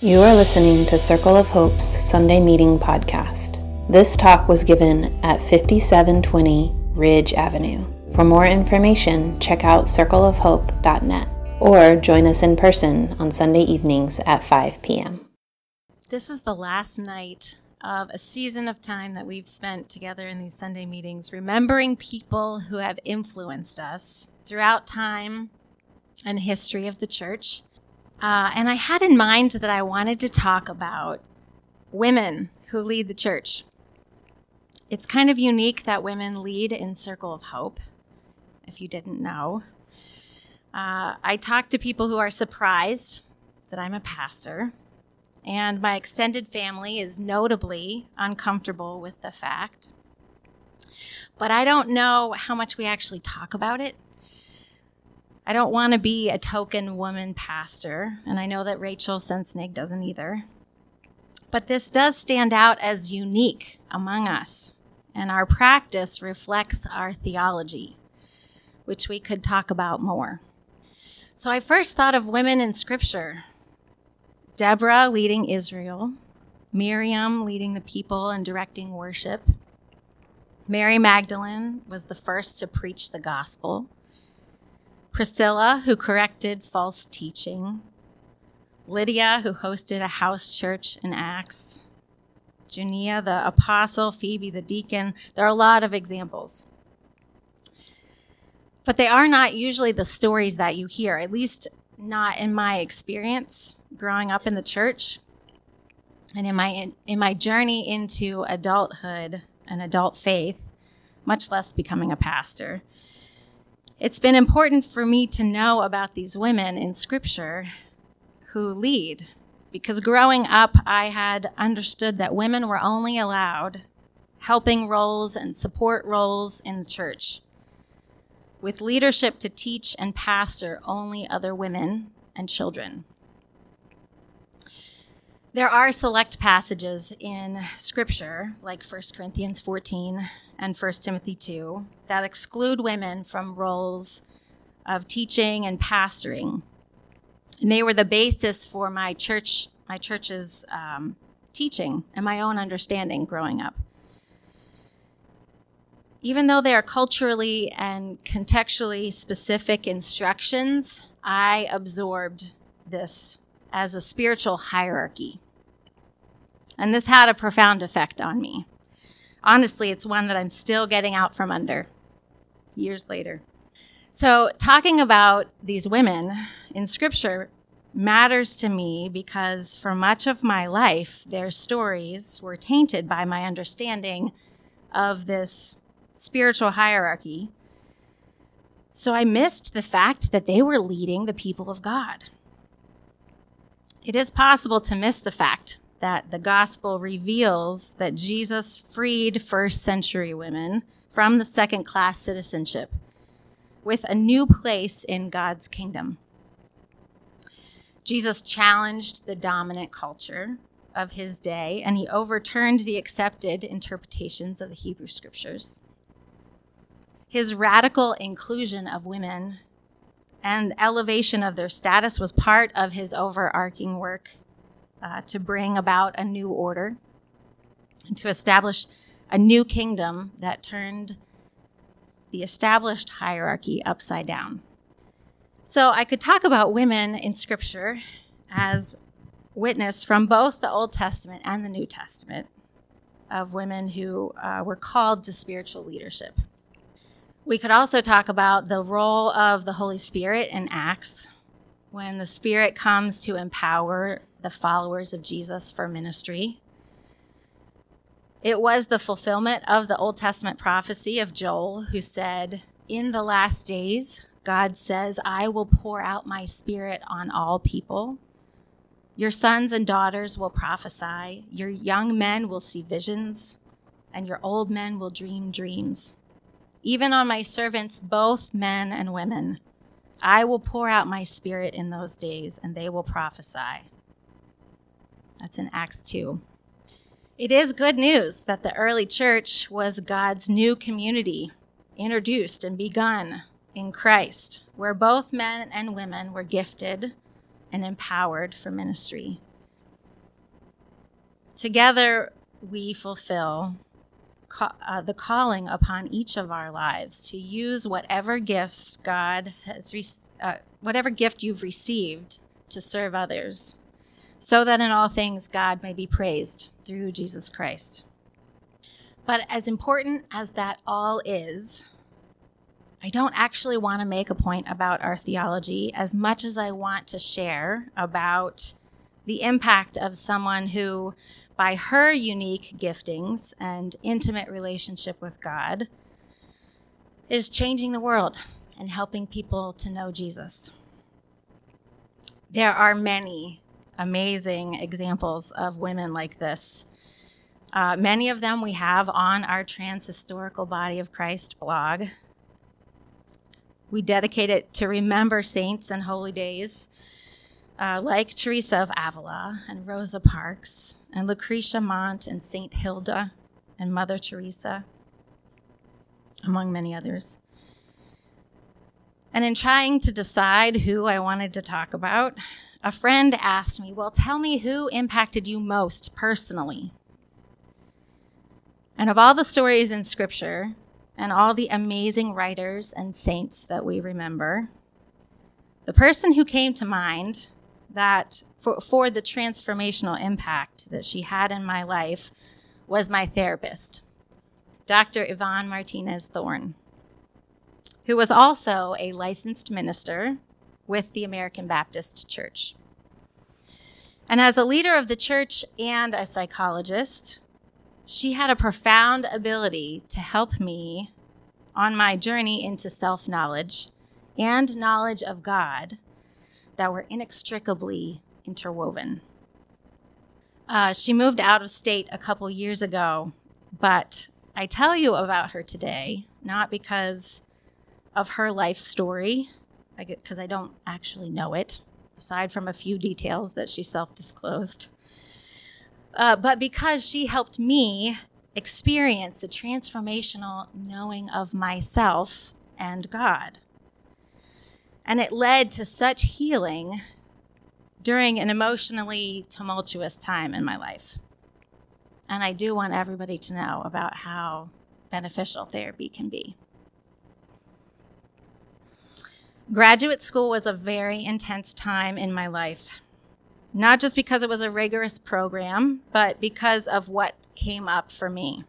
You are listening to Circle of Hope's Sunday Meeting podcast. This talk was given at 5720 Ridge Avenue. For more information, check out circleofhope.net or join us in person on Sunday evenings at 5 p.m. This is the last night of a season of time that we've spent together in these Sunday meetings, remembering people who have influenced us throughout time and history of the church. Uh, and I had in mind that I wanted to talk about women who lead the church. It's kind of unique that women lead in Circle of Hope, if you didn't know. Uh, I talk to people who are surprised that I'm a pastor, and my extended family is notably uncomfortable with the fact. But I don't know how much we actually talk about it I don't want to be a token woman pastor, and I know that Rachel Sensenig doesn't either. But this does stand out as unique among us, and our practice reflects our theology, which we could talk about more. So I first thought of women in Scripture Deborah leading Israel, Miriam leading the people and directing worship. Mary Magdalene was the first to preach the gospel. Priscilla, who corrected false teaching, Lydia, who hosted a house church in Acts, Junia, the apostle, Phoebe, the deacon. There are a lot of examples. But they are not usually the stories that you hear, at least not in my experience growing up in the church and in my in, in my journey into adulthood and adult faith, much less becoming a pastor. It's been important for me to know about these women in scripture who lead because growing up, I had understood that women were only allowed helping roles and support roles in the church, with leadership to teach and pastor only other women and children. There are select passages in Scripture, like 1 Corinthians 14 and 1 Timothy 2, that exclude women from roles of teaching and pastoring. And they were the basis for my church, my church's um, teaching and my own understanding growing up. Even though they are culturally and contextually specific instructions, I absorbed this as a spiritual hierarchy. And this had a profound effect on me. Honestly, it's one that I'm still getting out from under years later. So, talking about these women in scripture matters to me because for much of my life, their stories were tainted by my understanding of this spiritual hierarchy. So, I missed the fact that they were leading the people of God. It is possible to miss the fact that the gospel reveals that Jesus freed first century women from the second class citizenship with a new place in God's kingdom. Jesus challenged the dominant culture of his day and he overturned the accepted interpretations of the Hebrew scriptures. His radical inclusion of women and elevation of their status was part of his overarching work uh, to bring about a new order and to establish a new kingdom that turned the established hierarchy upside down. So I could talk about women in Scripture as witness from both the Old Testament and the New Testament of women who uh, were called to spiritual leadership. We could also talk about the role of the Holy Spirit in Acts when the Spirit comes to empower the followers of Jesus for ministry. It was the fulfillment of the Old Testament prophecy of Joel, who said, In the last days, God says, I will pour out my spirit on all people. Your sons and daughters will prophesy, your young men will see visions, and your old men will dream dreams even on my servants, both men and women. I will pour out my spirit in those days, and they will prophesy. That's in Acts 2. It is good news that the early church was God's new community, introduced and begun in Christ, where both men and women were gifted and empowered for ministry. Together, we fulfill ca- uh, the calling upon each of our lives to use whatever gifts God has, re- uh, whatever gift you've received to serve others, so that in all things God may be praised through Jesus Christ. But as important as that all is, I don't actually want to make a point about our theology as much as I want to share about the impact of someone who by her unique giftings and intimate relationship with God, is changing the world and helping people to know Jesus. There are many amazing examples of women like this. Uh, many of them we have on our Trans Historical Body of Christ blog. We dedicate it to remember saints and holy days uh, like Teresa of Avila and Rosa Parks and Lucretia Mott and St. Hilda and Mother Teresa, among many others. And in trying to decide who I wanted to talk about, a friend asked me, Well, tell me who impacted you most personally. And of all the stories in Scripture and all the amazing writers and saints that we remember, the person who came to mind that for, for the transformational impact that she had in my life was my therapist, Dr. Yvonne Martinez Thorne, who was also a licensed minister with the American Baptist Church. And as a leader of the church and a psychologist, she had a profound ability to help me on my journey into self knowledge and knowledge of God that were inextricably interwoven. Uh, she moved out of state a couple years ago, but I tell you about her today not because of her life story, because I, I don't actually know it, aside from a few details that she self disclosed, uh, but because she helped me experience the transformational knowing of myself and God. And it led to such healing during an emotionally tumultuous time in my life. And I do want everybody to know about how beneficial therapy can be. Graduate school was a very intense time in my life, not just because it was a rigorous program, but because of what came up for me.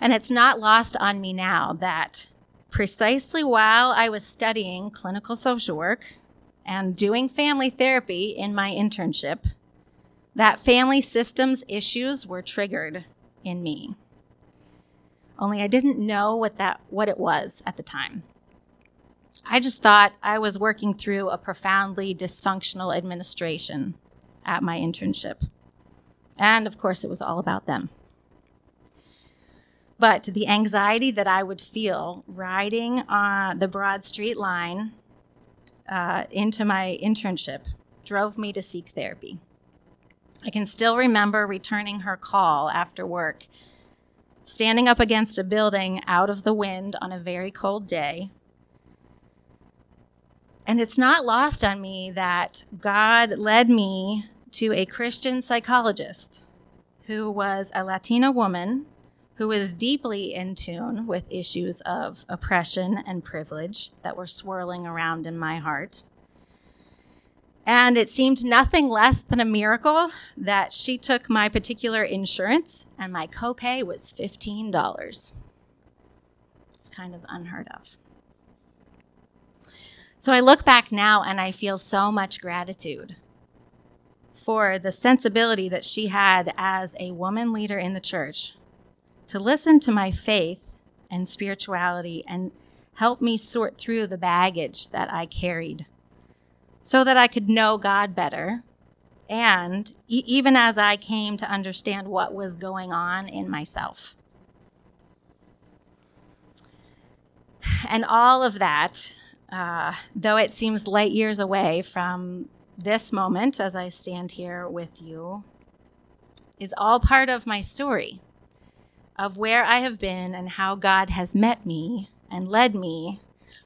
And it's not lost on me now that precisely while I was studying clinical social work and doing family therapy in my internship, that family systems issues were triggered in me. Only I didn't know what that what it was at the time. I just thought I was working through a profoundly dysfunctional administration at my internship. And of course, it was all about them. But the anxiety that I would feel riding on the Broad Street line uh, into my internship drove me to seek therapy. I can still remember returning her call after work, standing up against a building out of the wind on a very cold day. And it's not lost on me that God led me to a Christian psychologist who was a Latina woman who was deeply in tune with issues of oppression and privilege that were swirling around in my heart. And it seemed nothing less than a miracle that she took my particular insurance and my copay was $15. It's kind of unheard of. So I look back now and I feel so much gratitude for the sensibility that she had as a woman leader in the church to listen to my faith and spirituality and help me sort through the baggage that I carried so that I could know God better. And e- even as I came to understand what was going on in myself. And all of that, uh, though it seems light years away from this moment as I stand here with you, is all part of my story of where I have been and how God has met me and led me,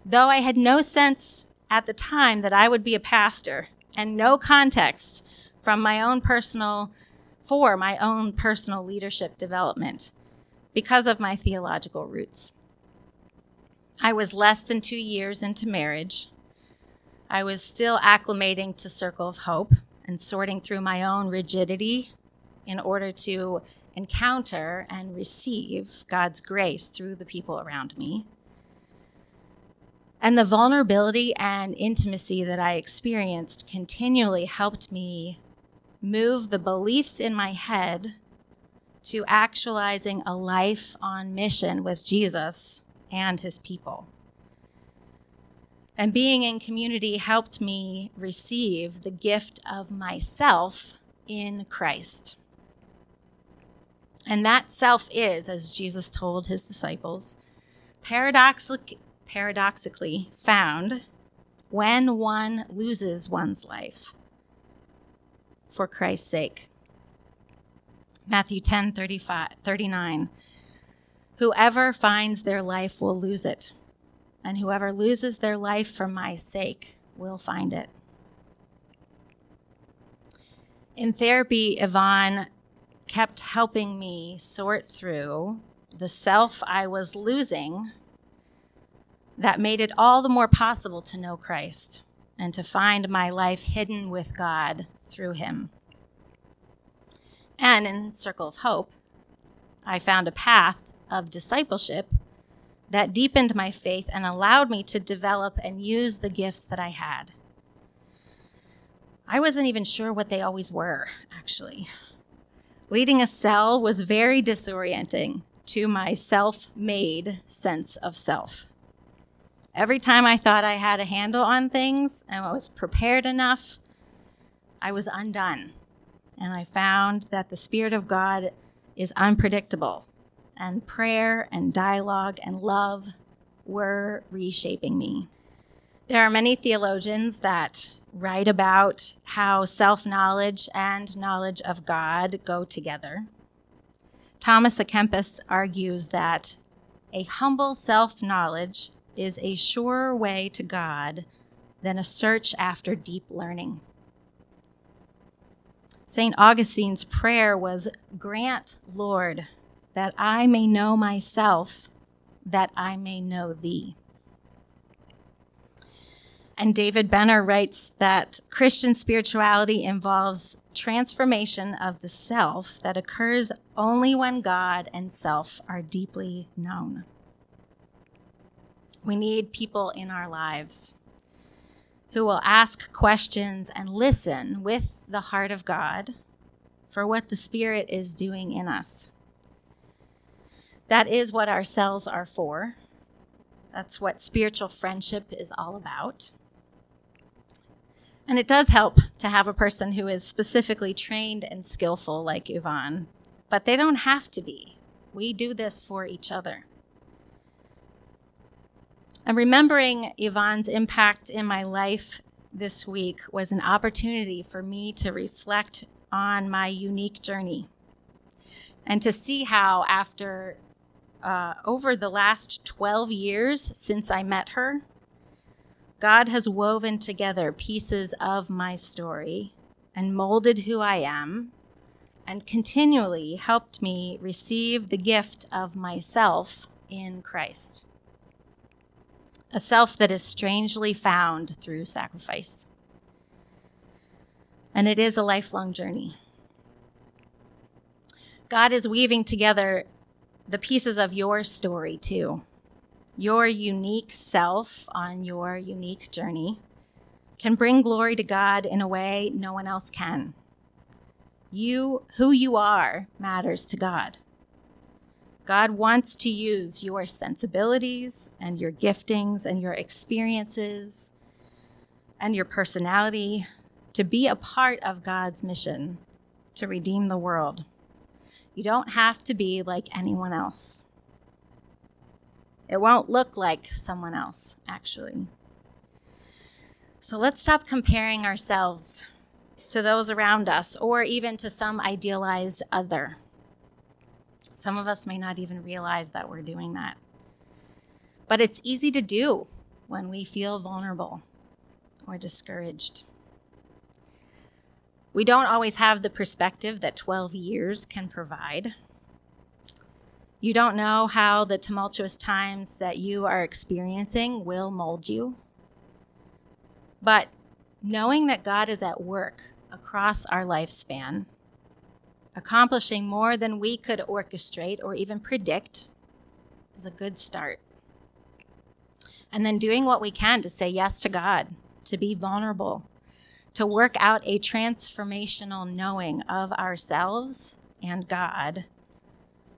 though I had no sense at the time that I would be a pastor and no context from my own personal for my own personal leadership development because of my theological roots. I was less than two years into marriage. I was still acclimating to Circle of Hope and sorting through my own rigidity in order to encounter and receive God's grace through the people around me. And the vulnerability and intimacy that I experienced continually helped me move the beliefs in my head to actualizing a life on mission with Jesus and his people. And being in community helped me receive the gift of myself in Christ. And that self is, as Jesus told his disciples, paradoxically, paradoxically found when one loses one's life for Christ's sake. Matthew 10 35, 39. Whoever finds their life will lose it, and whoever loses their life for my sake will find it. In therapy, Yvonne kept helping me sort through the self I was losing that made it all the more possible to know Christ and to find my life hidden with God through Him. And in Circle of Hope, I found a path of discipleship that deepened my faith and allowed me to develop and use the gifts that I had. I wasn't even sure what they always were, actually. Leading a cell was very disorienting to my self made sense of self. Every time I thought I had a handle on things and I was prepared enough, I was undone. And I found that the Spirit of God is unpredictable, and prayer and dialogue and love were reshaping me. There are many theologians that write about how self knowledge and knowledge of God go together. Thomas à Kempis argues that a humble self knowledge is a surer way to God than a search after deep learning. St. Augustine's prayer was Grant, Lord, that I may know myself, that I may know thee. And David Benner writes that Christian spirituality involves transformation of the self that occurs only when God and self are deeply known. We need people in our lives who will ask questions and listen with the heart of God for what the Spirit is doing in us. That is what our cells are for. That's what spiritual friendship is all about. And it does help to have a person who is specifically trained and skillful like Yvonne, but they don't have to be. We do this for each other. And remembering Yvonne's impact in my life this week was an opportunity for me to reflect on my unique journey and to see how, after uh, over the last 12 years since I met her, God has woven together pieces of my story and molded who I am and continually helped me receive the gift of myself in Christ a self that is strangely found through sacrifice. And it is a lifelong journey. God is weaving together the pieces of your story, too. Your unique self on your unique journey can bring glory to God in a way no one else can. You, who you are, matters to God. God wants to use your sensibilities and your giftings and your experiences and your personality to be a part of God's mission to redeem the world. You don't have to be like anyone else. It won't look like someone else, actually. So let's stop comparing ourselves to those around us or even to some idealized other. Some of us may not even realize that we're doing that. But it's easy to do when we feel vulnerable or discouraged. We don't always have the perspective that 12 years can provide. You don't know how the tumultuous times that you are experiencing will mold you. But knowing that God is at work across our lifespan, accomplishing more than we could orchestrate or even predict, is a good start. And then doing what we can to say yes to God, to be vulnerable, to work out a transformational knowing of ourselves and God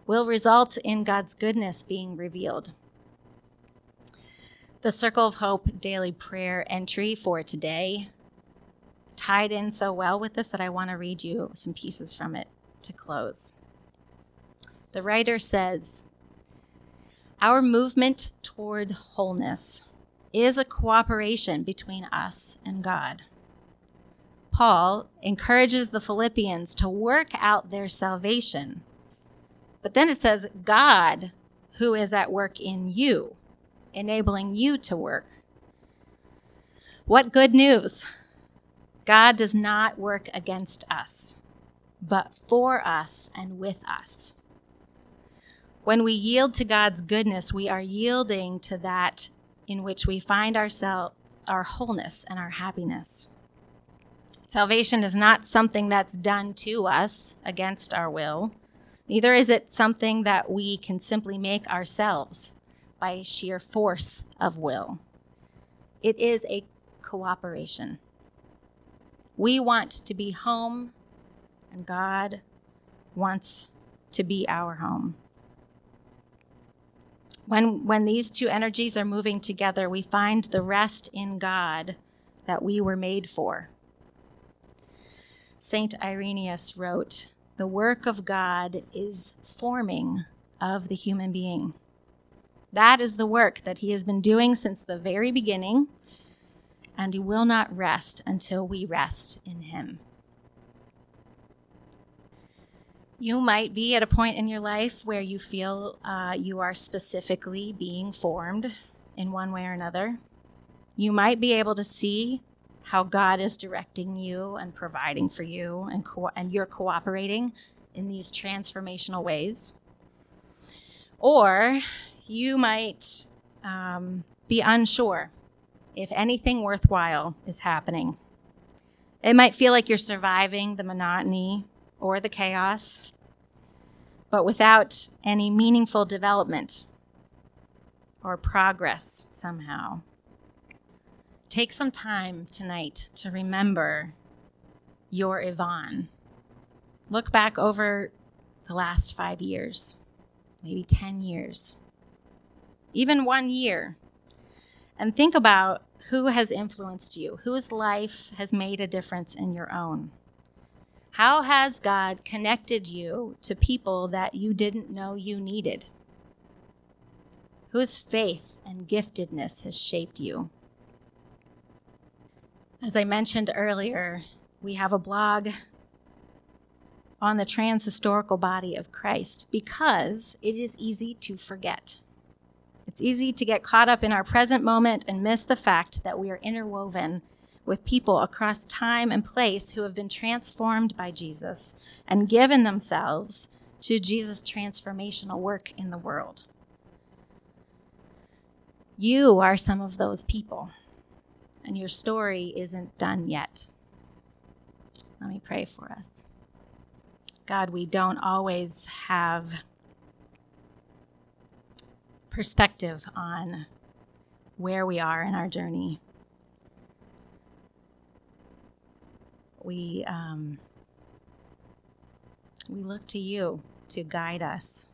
will result in God's goodness being revealed. The Circle of Hope daily prayer entry for today tied in so well with this that I want to read you some pieces from it to close. The writer says, Our movement toward wholeness is a cooperation between us and God. Paul encourages the Philippians to work out their salvation. But then it says, God, who is at work in you, enabling you to work. What good news! God does not work against us, but for us and with us. When we yield to God's goodness, we are yielding to that in which we find ourselves, our wholeness and our happiness. Salvation is not something that's done to us against our will. Neither is it something that we can simply make ourselves by sheer force of will. It is a cooperation. We want to be home, and God wants to be our home. When, when these two energies are moving together, we find the rest in God that we were made for. St. Irenaeus wrote, The work of God is forming of the human being. That is the work that he has been doing since the very beginning, and he will not rest until we rest in him. You might be at a point in your life where you feel uh, you are specifically being formed in one way or another. You might be able to see how God is directing you and providing for you, and, co- and you're cooperating in these transformational ways. Or you might um, be unsure if anything worthwhile is happening. It might feel like you're surviving the monotony or the chaos, but without any meaningful development or progress somehow. Take some time tonight to remember your Yvonne. Look back over the last five years, maybe 10 years, even one year, and think about who has influenced you, whose life has made a difference in your own. How has God connected you to people that you didn't know you needed? Whose faith and giftedness has shaped you? As I mentioned earlier, we have a blog on the trans historical body of Christ because it is easy to forget. It's easy to get caught up in our present moment and miss the fact that we are interwoven with people across time and place who have been transformed by Jesus and given themselves to Jesus' transformational work in the world. You are some of those people and your story isn't done yet. Let me pray for us. God, we don't always have perspective on where we are in our journey. We, um, we look to you to guide us,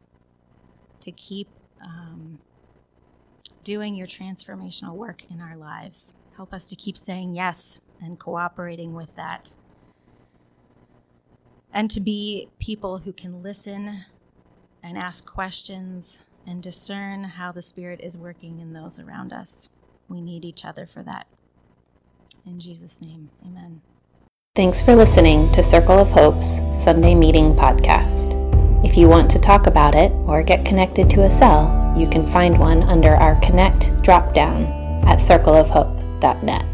to keep um, doing your transformational work in our lives. Help us to keep saying yes and cooperating with that. And to be people who can listen and ask questions and discern how the Spirit is working in those around us. We need each other for that. In Jesus' name, amen. Thanks for listening to Circle of Hope's Sunday Meeting Podcast. If you want to talk about it or get connected to a cell, you can find one under our Connect drop down at Circle of Hope net.